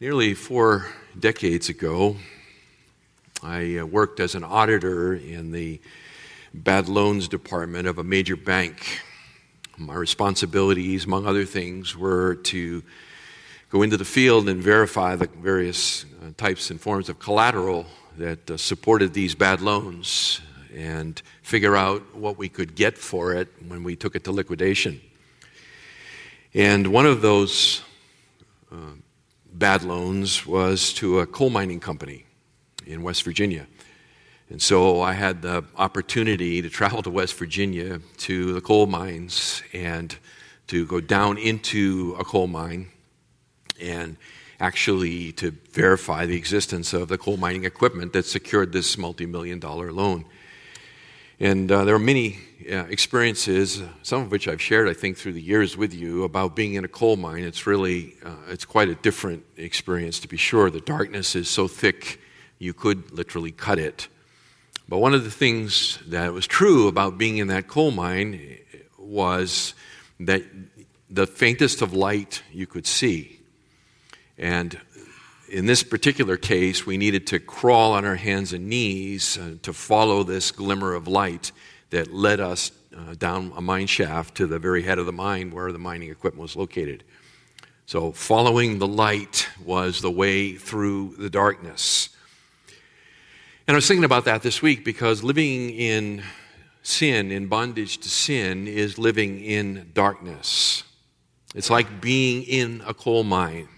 Nearly four decades ago, I uh, worked as an auditor in the bad loans department of a major bank. My responsibilities, among other things, were to go into the field and verify the various uh, types and forms of collateral that uh, supported these bad loans and figure out what we could get for it when we took it to liquidation. And one of those uh, bad loans was to a coal mining company in West Virginia. And so I had the opportunity to travel to West Virginia to the coal mines and to go down into a coal mine and actually to verify the existence of the coal mining equipment that secured this multi million dollar loan. And uh, there are many uh, experiences, some of which I've shared, I think, through the years with you about being in a coal mine. It's really, uh, it's quite a different experience, to be sure. The darkness is so thick, you could literally cut it. But one of the things that was true about being in that coal mine was that the faintest of light you could see. And in this particular case, we needed to crawl on our hands and knees uh, to follow this glimmer of light that led us uh, down a mine shaft to the very head of the mine where the mining equipment was located. So, following the light was the way through the darkness. And I was thinking about that this week because living in sin, in bondage to sin, is living in darkness. It's like being in a coal mine.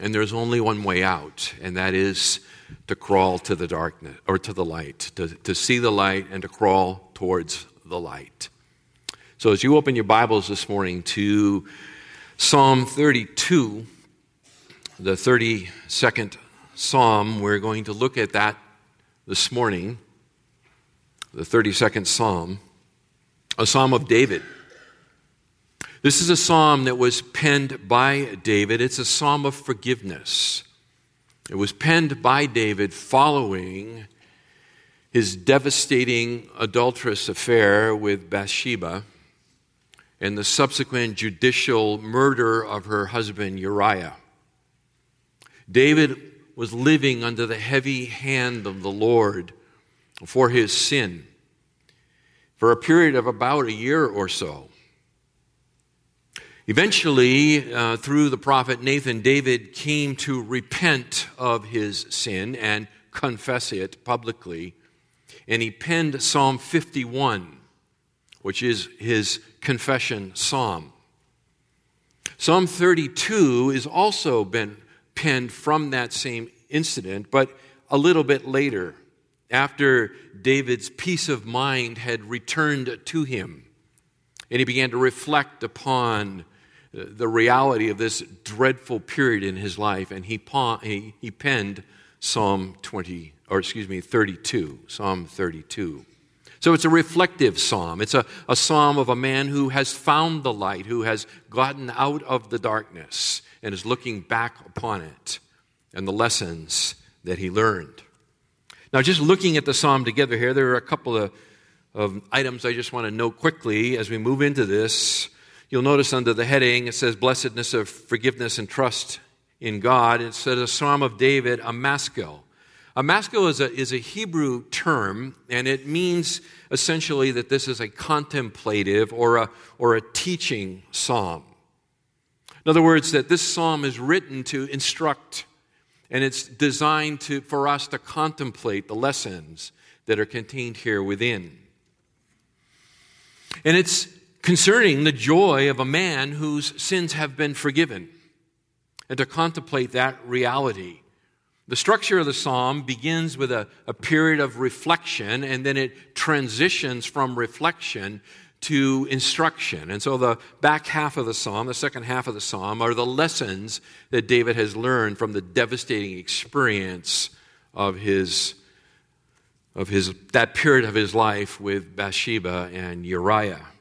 And there's only one way out, and that is to crawl to the darkness or to the light, to, to see the light and to crawl towards the light. So as you open your Bibles this morning to Psalm 32, the 32nd Psalm, we're going to look at that this morning. The 32nd Psalm, a Psalm of David. This is a psalm that was penned by David. It's a psalm of forgiveness. It was penned by David following his devastating adulterous affair with Bathsheba and the subsequent judicial murder of her husband Uriah. David was living under the heavy hand of the Lord for his sin for a period of about a year or so. Eventually, uh, through the prophet Nathan, David came to repent of his sin and confess it publicly. And he penned Psalm 51, which is his confession psalm. Psalm 32 is also been penned from that same incident, but a little bit later, after David's peace of mind had returned to him. And he began to reflect upon the reality of this dreadful period in his life, and he, he, he penned Psalm 20, or excuse me, 32, Psalm 32. So it's a reflective psalm. It's a, a psalm of a man who has found the light, who has gotten out of the darkness, and is looking back upon it and the lessons that he learned. Now, just looking at the psalm together here, there are a couple of, of items I just want to note quickly as we move into this. You'll notice under the heading it says blessedness of forgiveness and trust in God. It says a psalm of David, a maskil. A maskil is a, is a Hebrew term, and it means essentially that this is a contemplative or a, or a teaching psalm. In other words, that this psalm is written to instruct, and it's designed to, for us to contemplate the lessons that are contained here within. And it's concerning the joy of a man whose sins have been forgiven, and to contemplate that reality. The structure of the psalm begins with a, a period of reflection, and then it transitions from reflection to instruction. And so the back half of the psalm, the second half of the psalm, are the lessons that David has learned from the devastating experience of his of his that period of his life with Bathsheba and Uriah.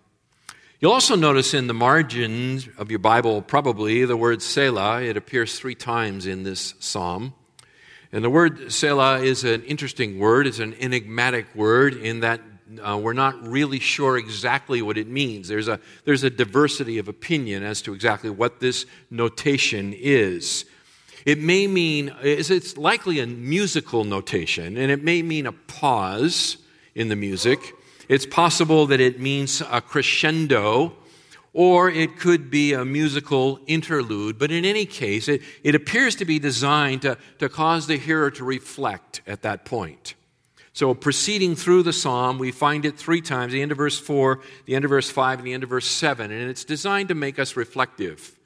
You'll also notice in the margins of your Bible, probably, the word Selah. It appears three times in this psalm. And the word Selah is an interesting word. It's an enigmatic word in that uh, we're not really sure exactly what it means. There's a, there's a diversity of opinion as to exactly what this notation is. It may mean, it's likely a musical notation, and it may mean a pause in the music. It's possible that it means a crescendo, or it could be a musical interlude. But in any case, it, it appears to be designed to, to cause the hearer to reflect at that point. So, proceeding through the psalm, we find it three times the end of verse 4, the end of verse 5, and the end of verse 7. And it's designed to make us reflective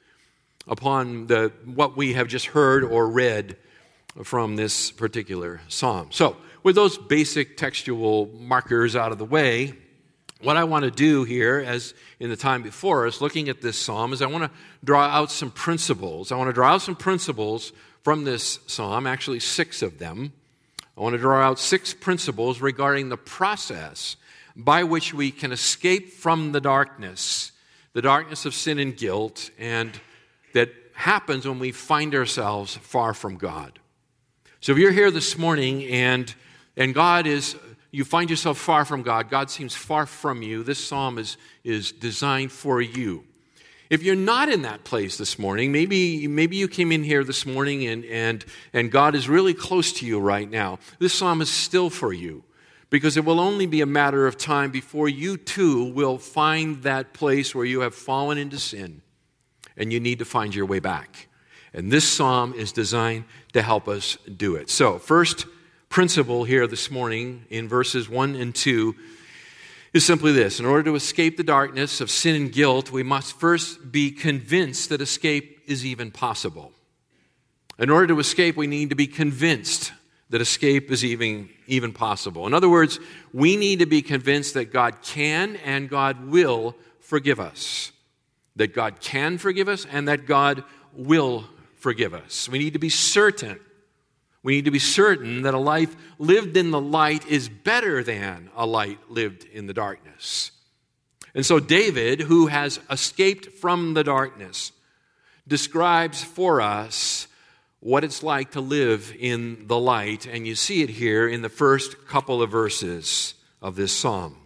upon the, what we have just heard or read from this particular psalm. So, with those basic textual markers out of the way, what I want to do here, as in the time before us, looking at this psalm, is I want to draw out some principles. I want to draw out some principles from this psalm, actually, six of them. I want to draw out six principles regarding the process by which we can escape from the darkness, the darkness of sin and guilt, and that happens when we find ourselves far from God. So if you're here this morning and, and God is, you find yourself far from God, God seems far from you, this psalm is, is designed for you. If you're not in that place this morning, maybe, maybe you came in here this morning and, and, and God is really close to you right now. This psalm is still for you because it will only be a matter of time before you too will find that place where you have fallen into sin and you need to find your way back. And this psalm is designed to help us do it. So, first principle here this morning in verses 1 and 2 is simply this In order to escape the darkness of sin and guilt, we must first be convinced that escape is even possible. In order to escape, we need to be convinced that escape is even, even possible. In other words, we need to be convinced that God can and God will forgive us that God can forgive us and that God will forgive us. We need to be certain. We need to be certain that a life lived in the light is better than a life lived in the darkness. And so, David, who has escaped from the darkness, describes for us what it's like to live in the light. And you see it here in the first couple of verses of this psalm.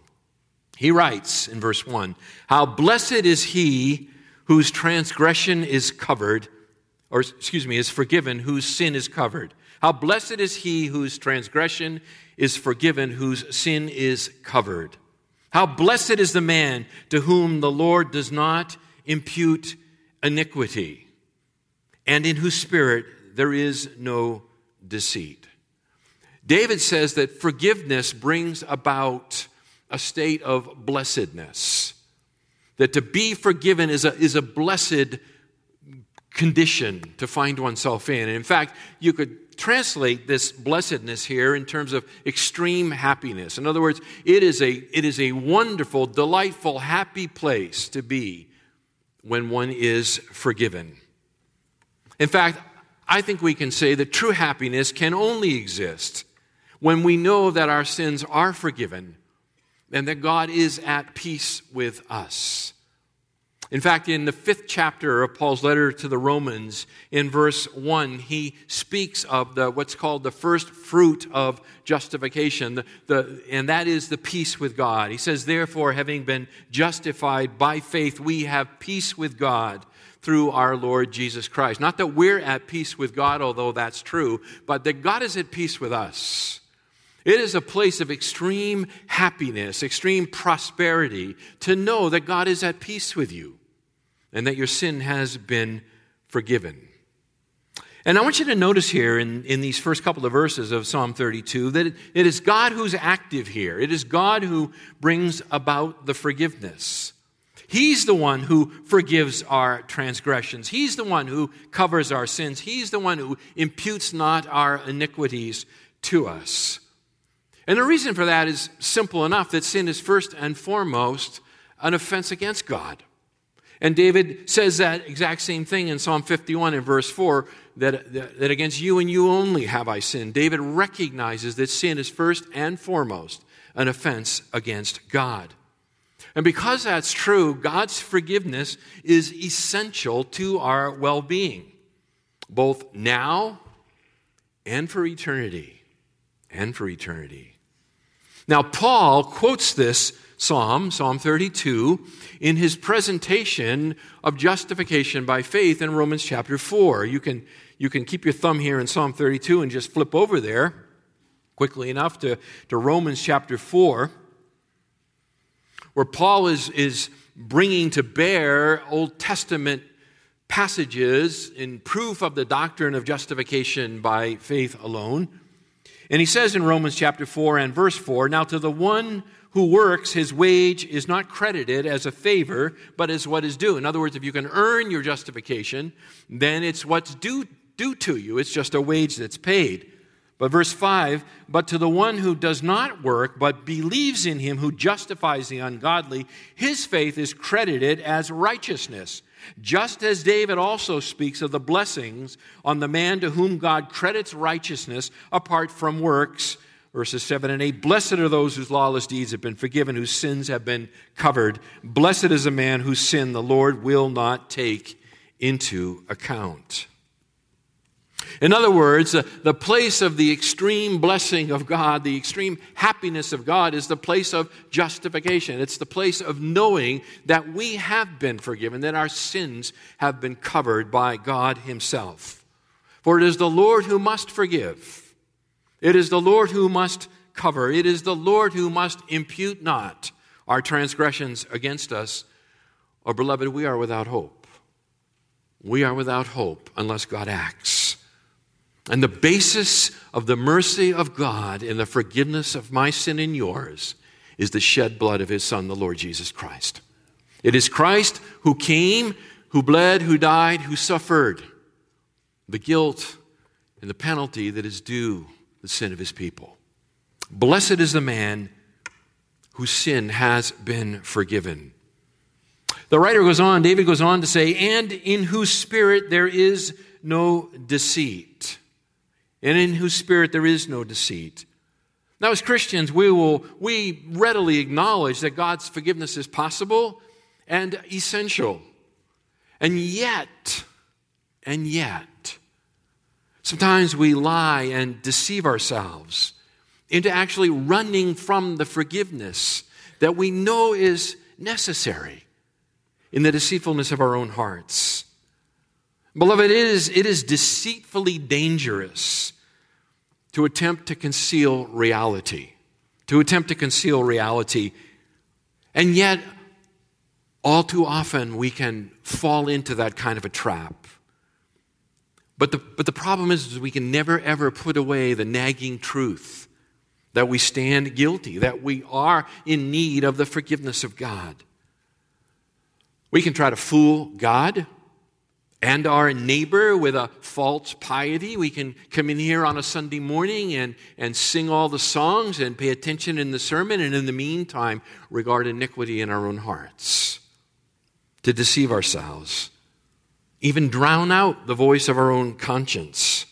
He writes in verse 1 How blessed is he whose transgression is covered, or excuse me, is forgiven, whose sin is covered. How blessed is he whose transgression is forgiven, whose sin is covered. How blessed is the man to whom the Lord does not impute iniquity, and in whose spirit there is no deceit. David says that forgiveness brings about a state of blessedness. That to be forgiven is a, is a blessed condition to find oneself in. And in fact, you could translate this blessedness here in terms of extreme happiness. In other words, it is a, it is a wonderful, delightful, happy place to be when one is forgiven. In fact, I think we can say that true happiness can only exist when we know that our sins are forgiven and that God is at peace with us. In fact, in the fifth chapter of Paul's letter to the Romans, in verse 1, he speaks of the, what's called the first fruit of justification, the, the, and that is the peace with God. He says, Therefore, having been justified by faith, we have peace with God through our Lord Jesus Christ. Not that we're at peace with God, although that's true, but that God is at peace with us. It is a place of extreme happiness, extreme prosperity to know that God is at peace with you and that your sin has been forgiven. And I want you to notice here in, in these first couple of verses of Psalm 32 that it, it is God who's active here. It is God who brings about the forgiveness. He's the one who forgives our transgressions. He's the one who covers our sins. He's the one who imputes not our iniquities to us. And the reason for that is simple enough that sin is first and foremost an offense against God. And David says that exact same thing in Psalm 51 and verse 4 that, that, that, against you and you only have I sinned. David recognizes that sin is first and foremost an offense against God. And because that's true, God's forgiveness is essential to our well being, both now and for eternity. And for eternity. Now, Paul quotes this psalm, Psalm 32, in his presentation of justification by faith in Romans chapter 4. You can, you can keep your thumb here in Psalm 32 and just flip over there quickly enough to, to Romans chapter 4, where Paul is, is bringing to bear Old Testament passages in proof of the doctrine of justification by faith alone. And he says in Romans chapter 4 and verse 4 Now to the one who works, his wage is not credited as a favor, but as what is due. In other words, if you can earn your justification, then it's what's due, due to you. It's just a wage that's paid. But verse 5 But to the one who does not work, but believes in him who justifies the ungodly, his faith is credited as righteousness. Just as David also speaks of the blessings on the man to whom God credits righteousness apart from works. Verses 7 and 8 Blessed are those whose lawless deeds have been forgiven, whose sins have been covered. Blessed is a man whose sin the Lord will not take into account. In other words, the place of the extreme blessing of God, the extreme happiness of God, is the place of justification. It's the place of knowing that we have been forgiven, that our sins have been covered by God Himself. For it is the Lord who must forgive, it is the Lord who must cover, it is the Lord who must impute not our transgressions against us. Or, beloved, we are without hope. We are without hope unless God acts. And the basis of the mercy of God in the forgiveness of my sin and yours is the shed blood of his Son, the Lord Jesus Christ. It is Christ who came, who bled, who died, who suffered the guilt and the penalty that is due the sin of his people. Blessed is the man whose sin has been forgiven. The writer goes on, David goes on to say, and in whose spirit there is no deceit and in whose spirit there is no deceit. Now, as Christians, we, will, we readily acknowledge that God's forgiveness is possible and essential. And yet, and yet, sometimes we lie and deceive ourselves into actually running from the forgiveness that we know is necessary in the deceitfulness of our own hearts. Beloved, it is, it is deceitfully dangerous to attempt to conceal reality, to attempt to conceal reality. And yet, all too often, we can fall into that kind of a trap. But the, but the problem is, is we can never ever put away the nagging truth that we stand guilty, that we are in need of the forgiveness of God. We can try to fool God and our neighbor with a false piety. We can come in here on a Sunday morning and, and sing all the songs and pay attention in the sermon, and in the meantime, regard iniquity in our own hearts to deceive ourselves, even drown out the voice of our own conscience.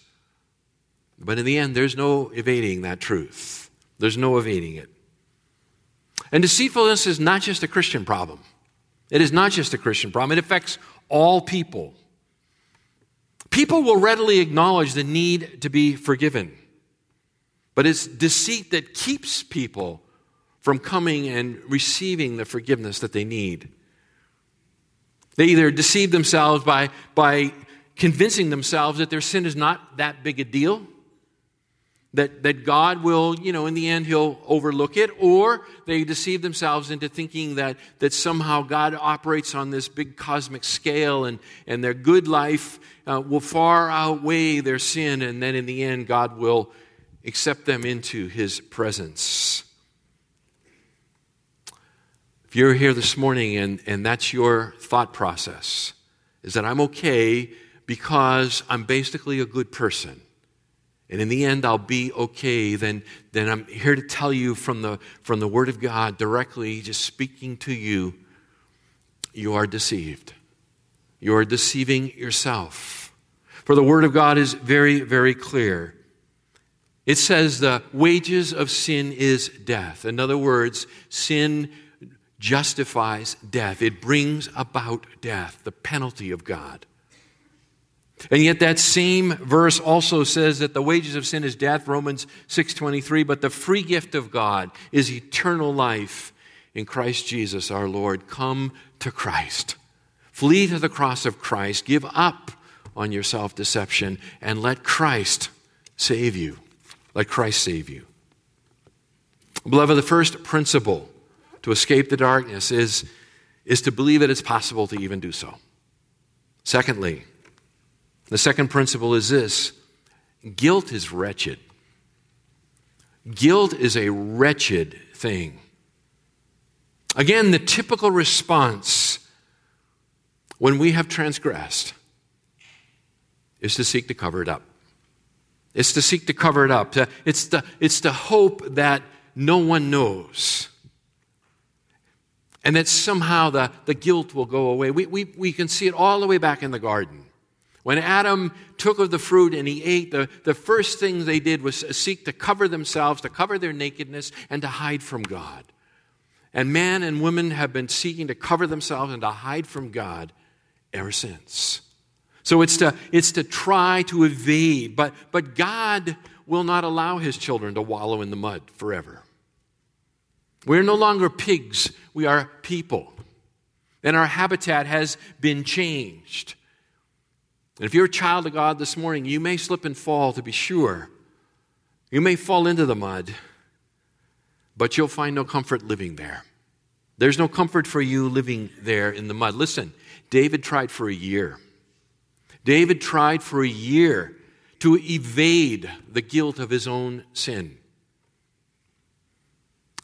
But in the end, there's no evading that truth, there's no evading it. And deceitfulness is not just a Christian problem. It is not just a Christian problem. It affects all people. People will readily acknowledge the need to be forgiven, but it's deceit that keeps people from coming and receiving the forgiveness that they need. They either deceive themselves by, by convincing themselves that their sin is not that big a deal that, that God will, you know, in the end, He'll overlook it, or they deceive themselves into thinking that, that somehow God operates on this big cosmic scale and, and their good life uh, will far outweigh their sin, and then in the end, God will accept them into His presence. If you're here this morning and, and that's your thought process, is that I'm okay because I'm basically a good person and in the end I'll be okay, then, then I'm here to tell you from the, from the Word of God directly, just speaking to you, you are deceived. You are deceiving yourself. For the Word of God is very, very clear. It says the wages of sin is death. In other words, sin justifies death, it brings about death, the penalty of God. And yet that same verse also says that the wages of sin is death, Romans 6:23, but the free gift of God is eternal life in Christ Jesus our Lord. Come to Christ. Flee to the cross of Christ. Give up on your self-deception and let Christ save you. Let Christ save you. Beloved, the first principle to escape the darkness is, is to believe that it's possible to even do so. Secondly, the second principle is this guilt is wretched. Guilt is a wretched thing. Again, the typical response when we have transgressed is to seek to cover it up. It's to seek to cover it up. It's to, it's to hope that no one knows. And that somehow the, the guilt will go away. We, we, we can see it all the way back in the garden. When Adam took of the fruit and he ate, the, the first thing they did was seek to cover themselves, to cover their nakedness, and to hide from God. And man and woman have been seeking to cover themselves and to hide from God ever since. So it's to, it's to try to evade, but, but God will not allow his children to wallow in the mud forever. We're no longer pigs, we are people. And our habitat has been changed. And if you're a child of God this morning, you may slip and fall to be sure. You may fall into the mud, but you'll find no comfort living there. There's no comfort for you living there in the mud. Listen, David tried for a year. David tried for a year to evade the guilt of his own sin.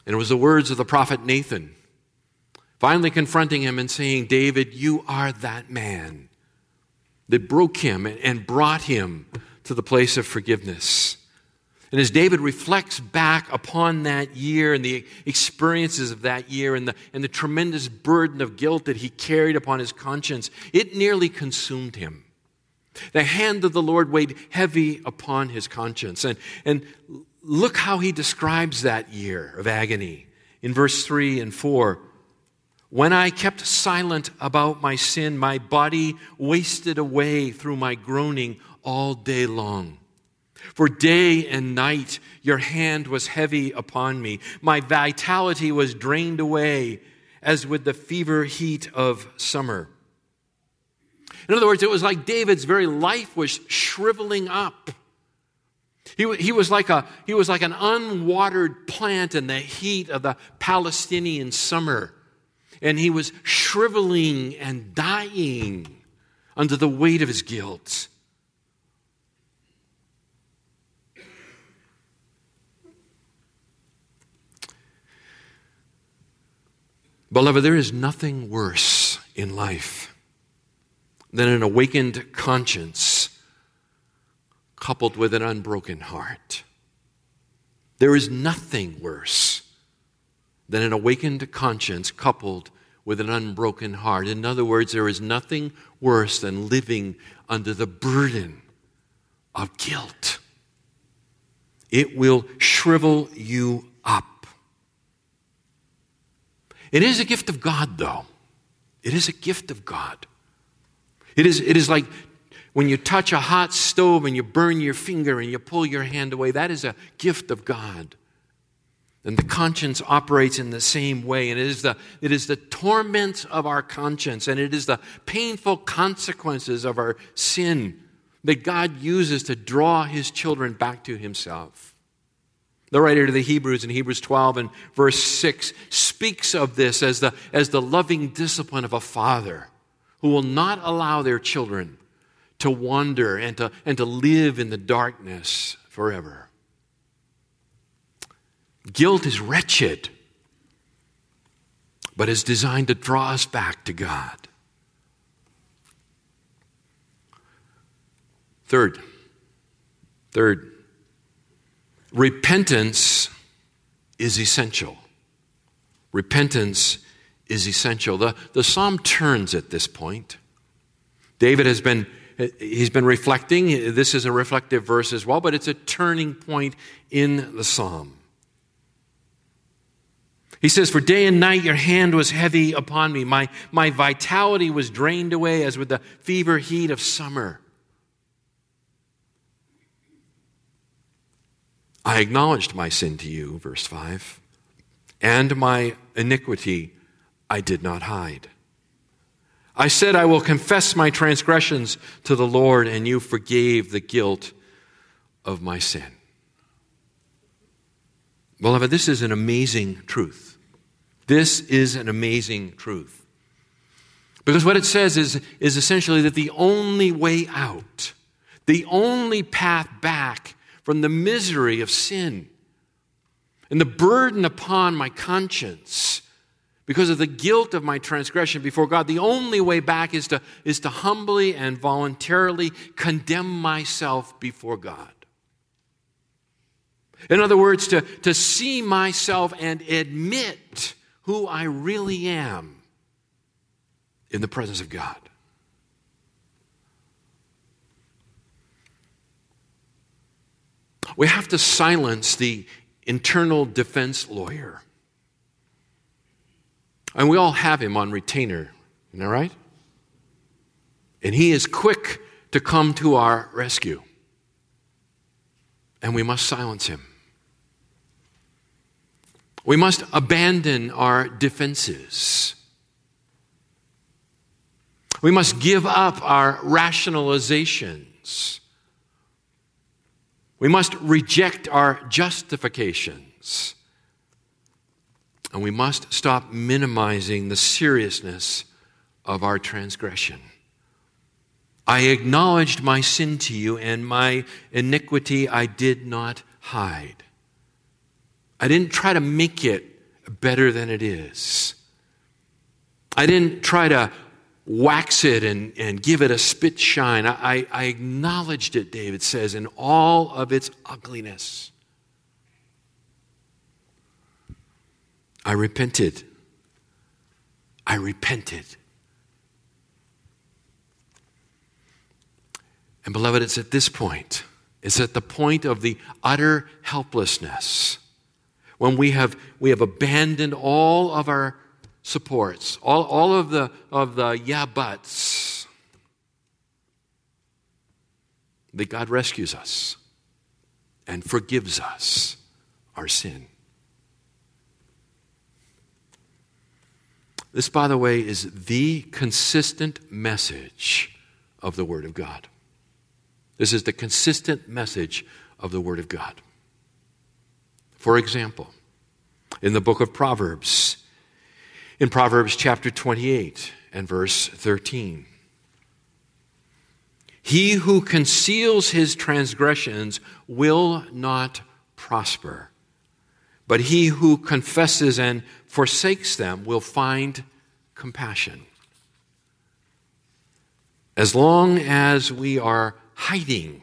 And it was the words of the prophet Nathan finally confronting him and saying, David, you are that man that broke him and brought him to the place of forgiveness. And as David reflects back upon that year and the experiences of that year and the, and the tremendous burden of guilt that he carried upon his conscience, it nearly consumed him. The hand of the Lord weighed heavy upon his conscience. And, and look how he describes that year of agony in verse 3 and 4. When I kept silent about my sin, my body wasted away through my groaning all day long. For day and night your hand was heavy upon me. My vitality was drained away as with the fever heat of summer. In other words, it was like David's very life was shriveling up. He, he, was like a, he was like an unwatered plant in the heat of the Palestinian summer and he was shriveling and dying under the weight of his guilt. Beloved, there is nothing worse in life than an awakened conscience coupled with an unbroken heart. There is nothing worse than an awakened conscience coupled with an unbroken heart. In other words, there is nothing worse than living under the burden of guilt. It will shrivel you up. It is a gift of God, though. It is a gift of God. It is, it is like when you touch a hot stove and you burn your finger and you pull your hand away. That is a gift of God. And the conscience operates in the same way. And it is the, it is the torment of our conscience and it is the painful consequences of our sin that God uses to draw his children back to himself. The writer to the Hebrews in Hebrews 12 and verse 6 speaks of this as the, as the loving discipline of a father who will not allow their children to wander and to, and to live in the darkness forever. Guilt is wretched, but is designed to draw us back to God. Third, third, repentance is essential. Repentance is essential. The, the psalm turns at this point. David has been he's been reflecting. This is a reflective verse as well, but it's a turning point in the psalm. He says, For day and night your hand was heavy upon me. My, my vitality was drained away as with the fever heat of summer. I acknowledged my sin to you, verse 5, and my iniquity I did not hide. I said, I will confess my transgressions to the Lord, and you forgave the guilt of my sin. Beloved, this is an amazing truth. This is an amazing truth. Because what it says is, is essentially that the only way out, the only path back from the misery of sin and the burden upon my conscience because of the guilt of my transgression before God, the only way back is to, is to humbly and voluntarily condemn myself before God. In other words, to, to see myself and admit who I really am in the presence of God. We have to silence the internal defense lawyer. And we all have him on retainer, isn't that right? And he is quick to come to our rescue. And we must silence him. We must abandon our defenses. We must give up our rationalizations. We must reject our justifications. And we must stop minimizing the seriousness of our transgression. I acknowledged my sin to you, and my iniquity I did not hide. I didn't try to make it better than it is. I didn't try to wax it and, and give it a spit shine. I, I acknowledged it, David says, in all of its ugliness. I repented. I repented. And beloved, it's at this point, it's at the point of the utter helplessness when we have, we have abandoned all of our supports, all, all of, the, of the yeah buts, that God rescues us and forgives us our sin. This, by the way, is the consistent message of the Word of God. This is the consistent message of the Word of God. For example, in the book of Proverbs, in Proverbs chapter 28 and verse 13, he who conceals his transgressions will not prosper, but he who confesses and forsakes them will find compassion. As long as we are hiding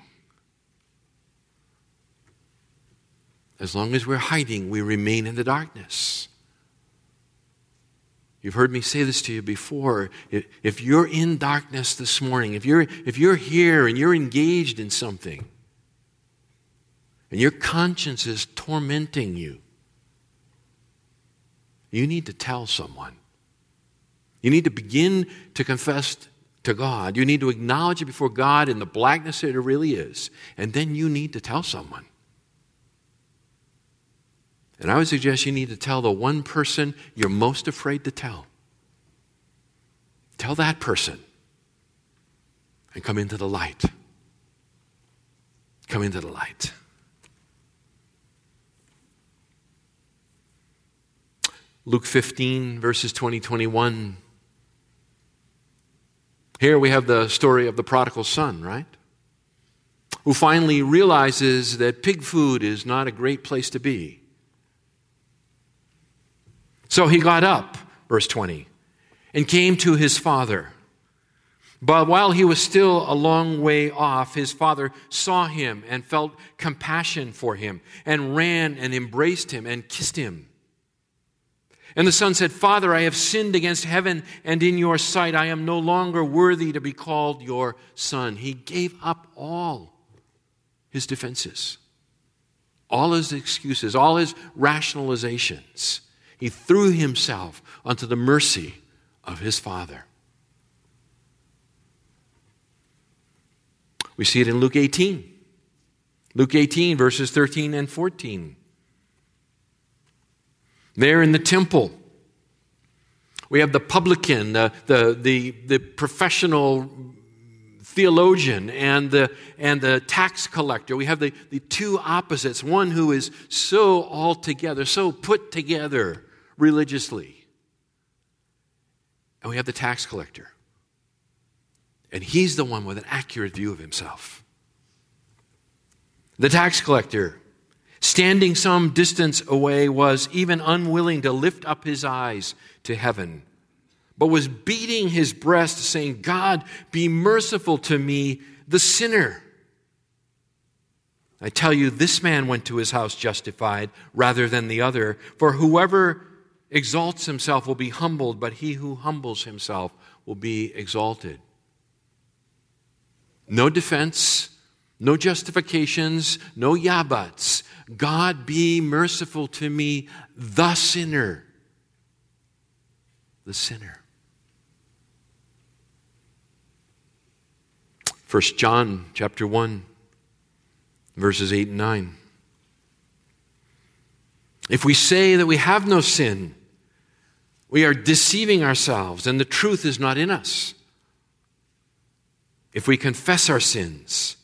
As long as we're hiding, we remain in the darkness. You've heard me say this to you before. If you're in darkness this morning, if you're, if you're here and you're engaged in something, and your conscience is tormenting you, you need to tell someone. You need to begin to confess to God. You need to acknowledge it before God in the blackness that it really is. And then you need to tell someone. And I would suggest you need to tell the one person you're most afraid to tell. Tell that person and come into the light. Come into the light. Luke 15, verses 20, 21. Here we have the story of the prodigal son, right? Who finally realizes that pig food is not a great place to be. So he got up, verse 20, and came to his father. But while he was still a long way off, his father saw him and felt compassion for him and ran and embraced him and kissed him. And the son said, Father, I have sinned against heaven and in your sight. I am no longer worthy to be called your son. He gave up all his defenses, all his excuses, all his rationalizations. He threw himself onto the mercy of his Father. We see it in Luke 18. Luke 18, verses 13 and 14. There in the temple, we have the publican, the, the, the, the professional theologian and the, and the tax collector. We have the, the two opposites one who is so all together, so put together religiously. And we have the tax collector. And he's the one with an accurate view of himself. The tax collector, standing some distance away, was even unwilling to lift up his eyes to heaven but was beating his breast, saying, God, be merciful to me, the sinner. I tell you, this man went to his house justified rather than the other. For whoever exalts himself will be humbled, but he who humbles himself will be exalted. No defense, no justifications, no yabbats. God be merciful to me, the sinner. The sinner. 1 John chapter 1 verses 8 and 9. If we say that we have no sin, we are deceiving ourselves and the truth is not in us. If we confess our sins,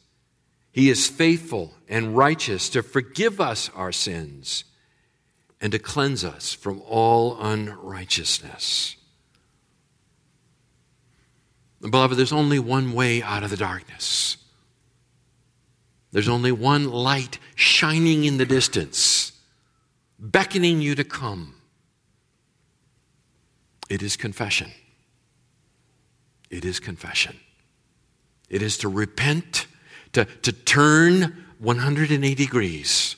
he is faithful and righteous to forgive us our sins and to cleanse us from all unrighteousness. Beloved, there's only one way out of the darkness. There's only one light shining in the distance, beckoning you to come. It is confession. It is confession. It is to repent, to, to turn 180 degrees,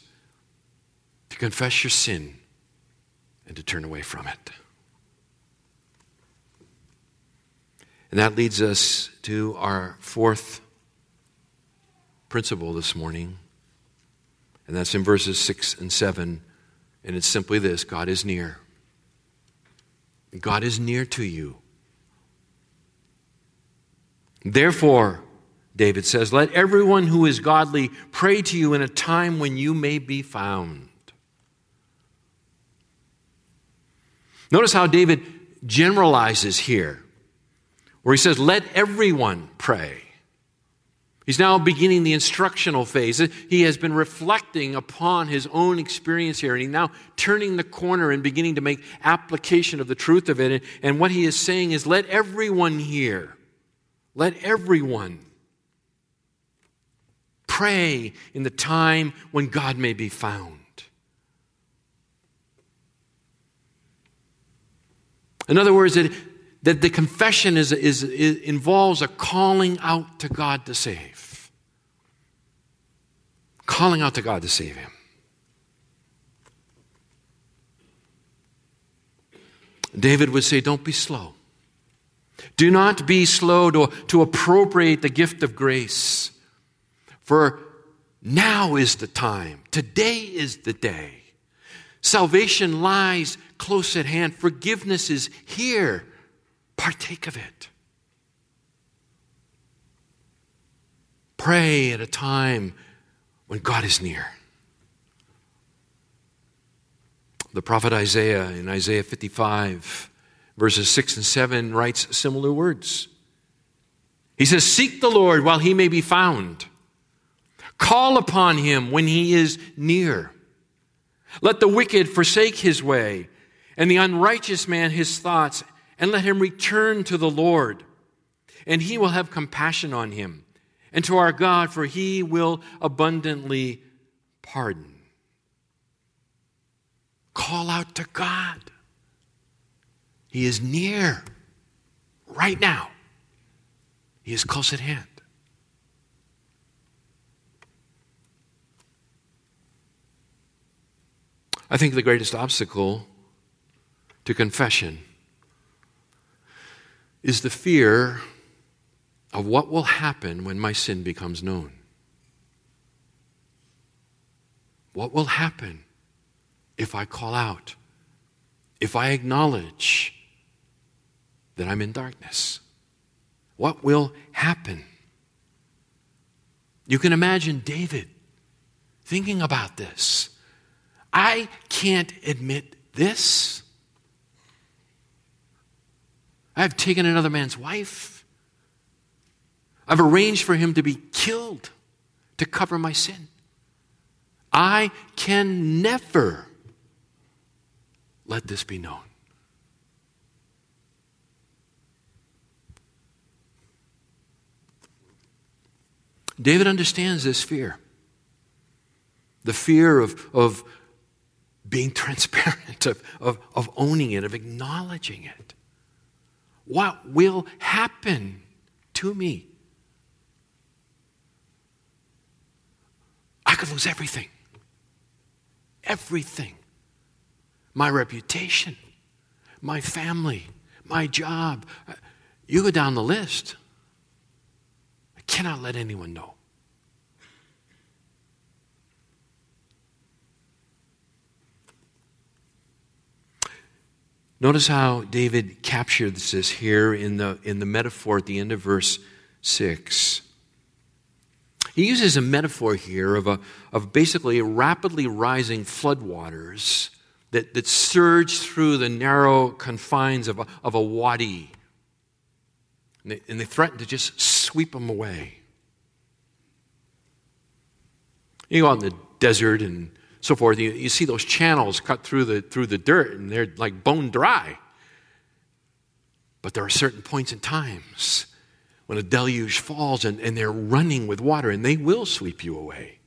to confess your sin, and to turn away from it. And that leads us to our fourth principle this morning. And that's in verses 6 and 7. And it's simply this God is near. God is near to you. Therefore, David says, let everyone who is godly pray to you in a time when you may be found. Notice how David generalizes here where he says, Let everyone pray. He's now beginning the instructional phase. He has been reflecting upon his own experience here, and he's now turning the corner and beginning to make application of the truth of it. And what he is saying is, Let everyone hear. Let everyone pray in the time when God may be found. In other words, it, that the confession is, is, is, involves a calling out to God to save. Calling out to God to save him. David would say, Don't be slow. Do not be slow to, to appropriate the gift of grace. For now is the time. Today is the day. Salvation lies close at hand. Forgiveness is here. Partake of it. Pray at a time when God is near. The prophet Isaiah in Isaiah 55, verses 6 and 7, writes similar words. He says, Seek the Lord while he may be found, call upon him when he is near. Let the wicked forsake his way, and the unrighteous man his thoughts and let him return to the Lord, and he will have compassion on him, and to our God, for he will abundantly pardon. Call out to God. He is near right now, He is close at hand. I think the greatest obstacle to confession is the fear of what will happen when my sin becomes known. What will happen if I call out? If I acknowledge that I'm in darkness? What will happen? You can imagine David thinking about this. I can't admit this. I've taken another man's wife. I've arranged for him to be killed to cover my sin. I can never let this be known. David understands this fear the fear of, of being transparent, of, of, of owning it, of acknowledging it. What will happen to me? I could lose everything. Everything. My reputation, my family, my job. Uh, you go down the list. I cannot let anyone know. Notice how David captures this here in the, in the metaphor at the end of verse 6. He uses a metaphor here of, a, of basically rapidly rising floodwaters that, that surge through the narrow confines of a, of a wadi. And they, and they threaten to just sweep them away. You go out in the desert and so forth. You, you see those channels cut through the, through the dirt, and they're like bone dry. But there are certain points and times when a deluge falls and, and they're running with water, and they will sweep you away.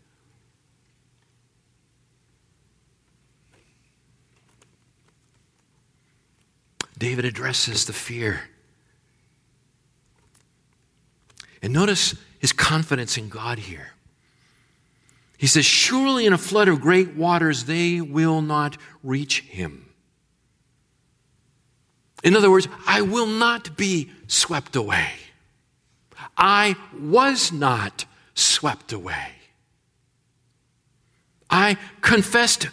David addresses the fear. And notice his confidence in God here. He says, Surely in a flood of great waters they will not reach him. In other words, I will not be swept away. I was not swept away. I confessed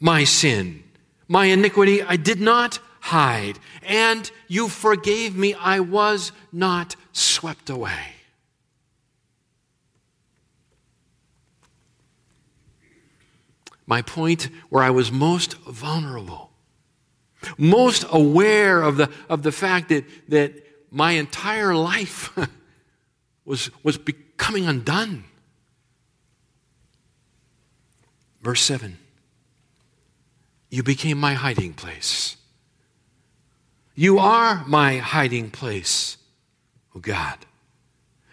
my sin, my iniquity I did not hide, and you forgave me. I was not swept away. My point where I was most vulnerable, most aware of the, of the fact that, that my entire life was, was becoming undone. Verse 7 You became my hiding place. You are my hiding place, O oh God.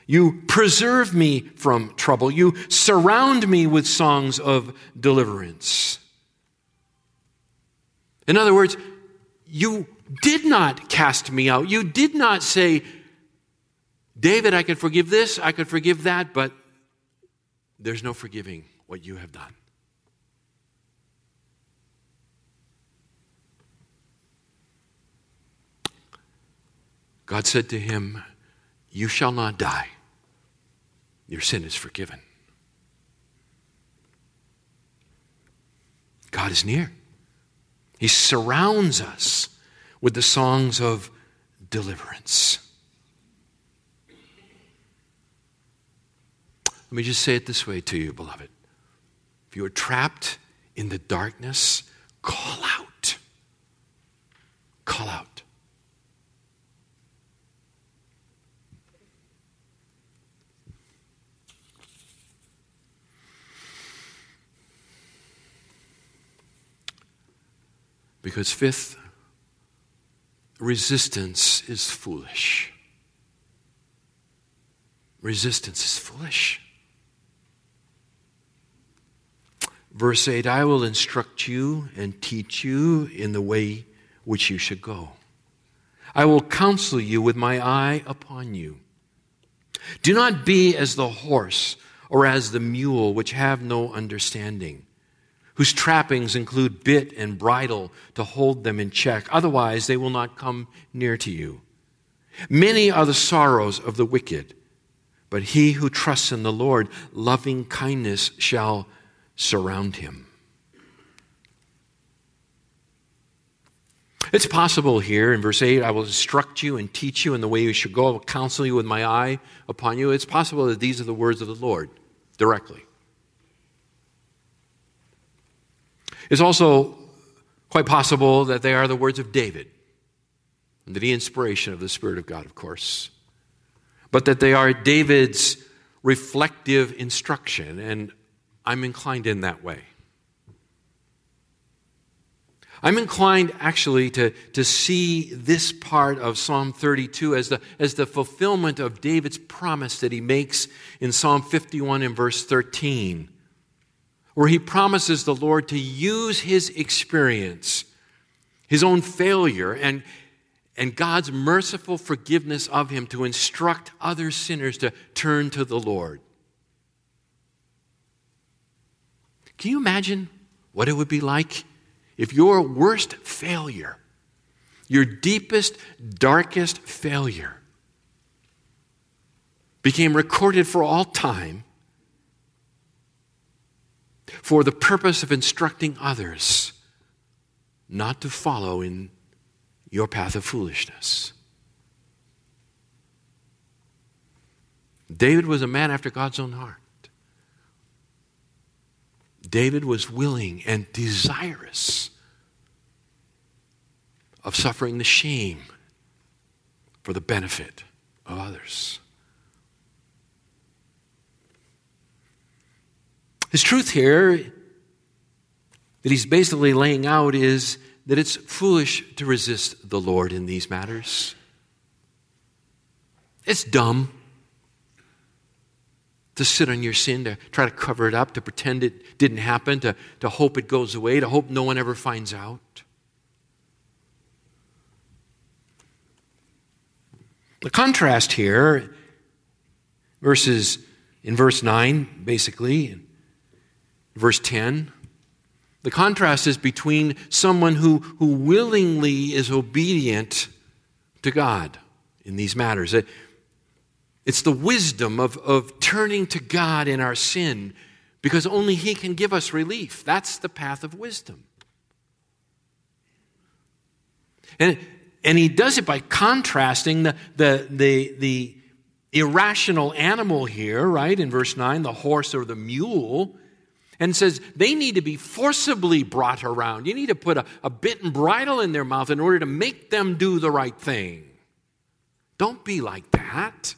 You preserve me from trouble. You surround me with songs of deliverance. In other words, you did not cast me out. You did not say, David, I could forgive this, I could forgive that, but there's no forgiving what you have done. God said to him, You shall not die your sin is forgiven. God is near. He surrounds us with the songs of deliverance. Let me just say it this way to you, beloved. If you are trapped in the darkness, call out. Call out. Because, fifth, resistance is foolish. Resistance is foolish. Verse 8 I will instruct you and teach you in the way which you should go. I will counsel you with my eye upon you. Do not be as the horse or as the mule, which have no understanding whose trappings include bit and bridle to hold them in check. Otherwise, they will not come near to you. Many are the sorrows of the wicked, but he who trusts in the Lord, loving kindness shall surround him. It's possible here in verse 8, I will instruct you and teach you in the way you should go. I will counsel you with my eye upon you. It's possible that these are the words of the Lord directly. It's also quite possible that they are the words of David, under the inspiration of the Spirit of God, of course, but that they are David's reflective instruction, and I'm inclined in that way. I'm inclined actually to, to see this part of Psalm 32 as the, as the fulfillment of David's promise that he makes in Psalm 51 in verse 13, where he promises the Lord to use his experience, his own failure, and, and God's merciful forgiveness of him to instruct other sinners to turn to the Lord. Can you imagine what it would be like if your worst failure, your deepest, darkest failure, became recorded for all time for the purpose of instructing others not to follow in your path of foolishness. David was a man after God's own heart. David was willing and desirous of suffering the shame for the benefit of others. His truth here that he's basically laying out is that it's foolish to resist the Lord in these matters. It's dumb to sit on your sin, to try to cover it up, to pretend it didn't happen, to, to hope it goes away, to hope no one ever finds out. The contrast here, verses in verse 9, basically, verse 10, the contrast is between someone who, who willingly is obedient to God in these matters. It's the wisdom of, of turning to God in our sin because only He can give us relief. That's the path of wisdom. And, and He does it by contrasting the, the, the, the irrational animal here, right, in verse 9, the horse or the mule, and says they need to be forcibly brought around. You need to put a, a bit and bridle in their mouth in order to make them do the right thing. Don't be like that.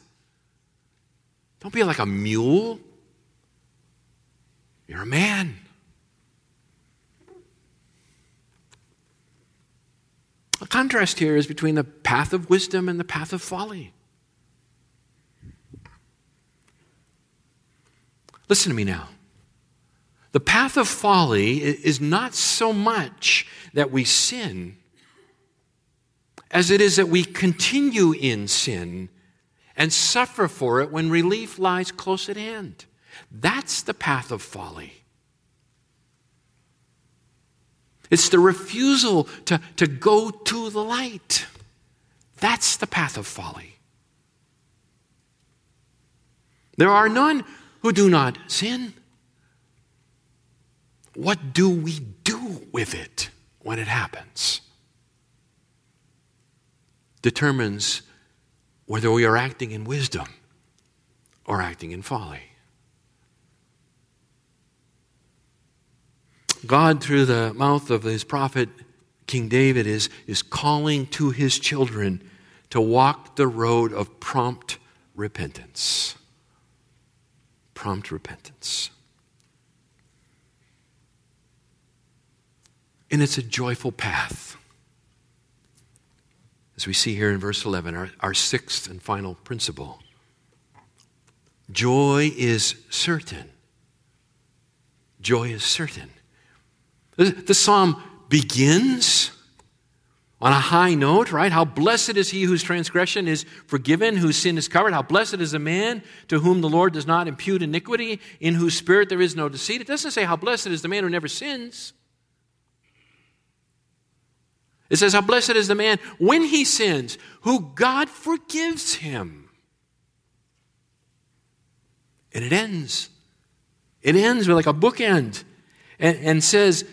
Don't be like a mule. You're a man. A contrast here is between the path of wisdom and the path of folly. Listen to me now. The path of folly is not so much that we sin as it is that we continue in sin and suffer for it when relief lies close at hand. That's the path of folly. It's the refusal to, to go to the light. That's the path of folly. There are none who do not sin. What do we do with it when it happens? Determines whether we are acting in wisdom or acting in folly. God, through the mouth of his prophet King David, is, is calling to his children to walk the road of prompt repentance. Prompt repentance. And it's a joyful path as we see here in verse 11, our, our sixth and final principle. Joy is certain. Joy is certain. The, the psalm begins on a high note, right? How blessed is he whose transgression is forgiven, whose sin is covered. How blessed is the man to whom the Lord does not impute iniquity, in whose spirit there is no deceit. It doesn't say how blessed is the man who never sins. It says, How blessed is the man when he sins, who God forgives him. And it ends. It ends with like a bookend and, and says,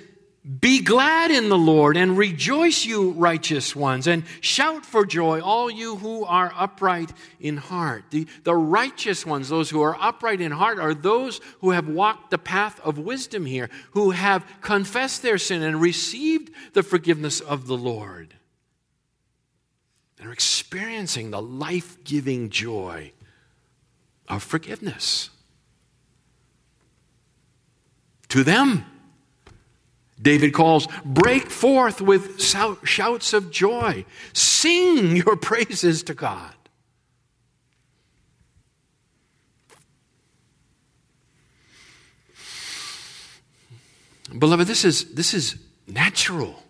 Be glad in the Lord and rejoice, you righteous ones, and shout for joy, all you who are upright in heart. The, the righteous ones, those who are upright in heart, are those who have walked the path of wisdom here, who have confessed their sin and received the forgiveness of the Lord, and are experiencing the life giving joy of forgiveness. To them, David calls, break forth with shouts of joy. Sing your praises to God. Beloved, this is, this is natural.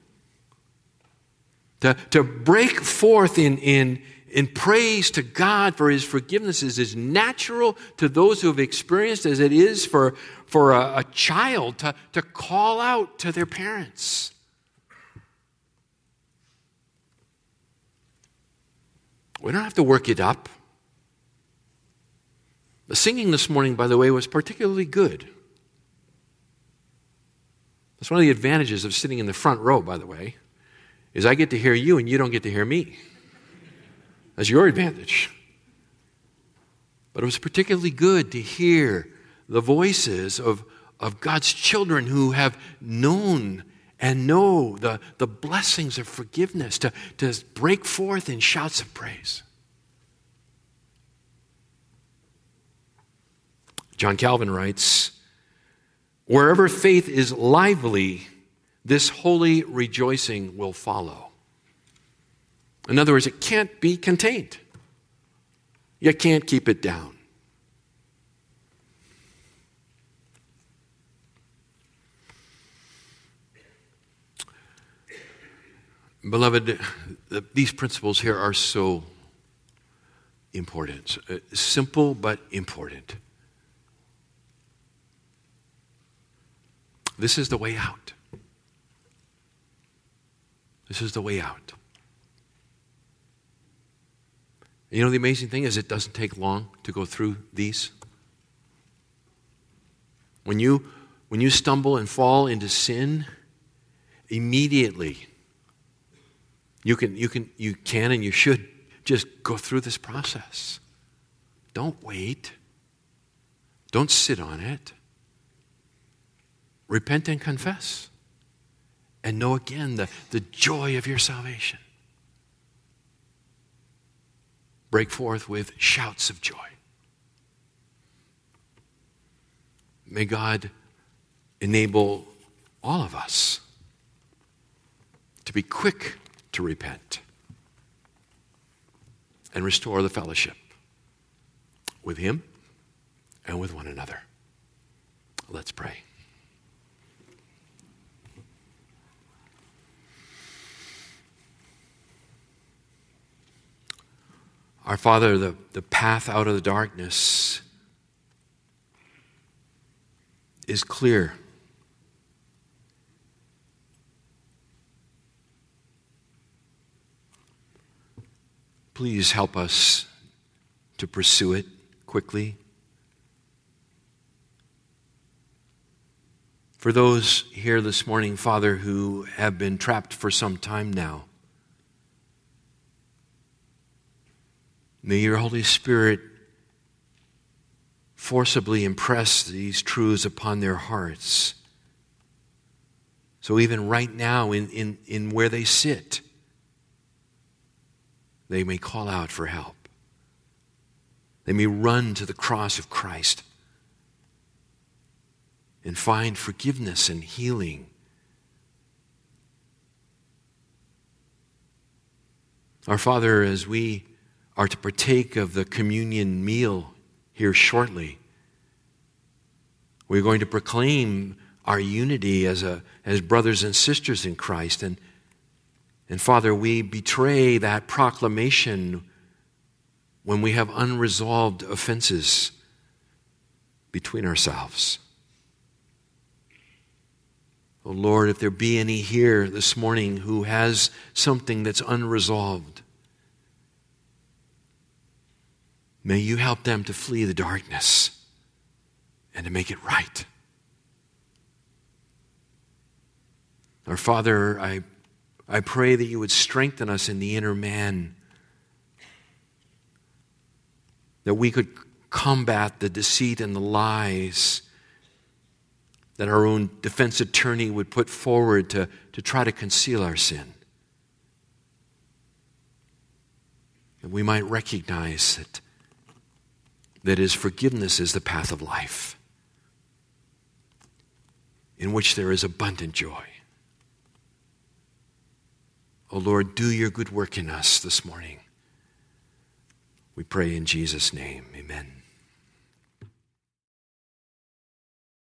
To, to break forth in, in, in praise to God for his forgiveness is as natural to those who have experienced as it is for, for a, a child to, to call out to their parents. We don't have to work it up. The singing this morning, by the way, was particularly good. That's one of the advantages of sitting in the front row, by the way, is I get to hear you and you don't get to hear me. That's your advantage. But it was particularly good to hear the voices of, of God's children who have known and know the, the blessings of forgiveness, to, to break forth in shouts of praise. John Calvin writes Wherever faith is lively, this holy rejoicing will follow. In other words, it can't be contained. You can't keep it down. Beloved, these principles here are so important. Uh, simple but important. This is the way out. This is the way out. You know, the amazing thing is, it doesn't take long to go through these. When you, when you stumble and fall into sin, immediately you can, you can, you can and you should just go through this process. Don't wait. Don't sit on it. Repent and confess. And know again the, the joy of your salvation. Break forth with shouts of joy. May God enable all of us to be quick to repent and restore the fellowship with Him and with one another. Let's pray. Our Father, the, the path out of the darkness is clear. Please help us to pursue it quickly. For those here this morning, Father, who have been trapped for some time now, May your Holy Spirit forcibly impress these truths upon their hearts. So, even right now, in, in, in where they sit, they may call out for help. They may run to the cross of Christ and find forgiveness and healing. Our Father, as we are to partake of the communion meal here shortly. We're going to proclaim our unity as, a, as brothers and sisters in Christ. And, and Father, we betray that proclamation when we have unresolved offenses between ourselves. Oh Lord, if there be any here this morning who has something that's unresolved, May you help them to flee the darkness and to make it right. Our Father, I, I pray that you would strengthen us in the inner man, that we could combat the deceit and the lies that our own defense attorney would put forward to, to try to conceal our sin. That we might recognize that, that his forgiveness is the path of life, in which there is abundant joy. O oh Lord, do your good work in us this morning. We pray in Jesus' name.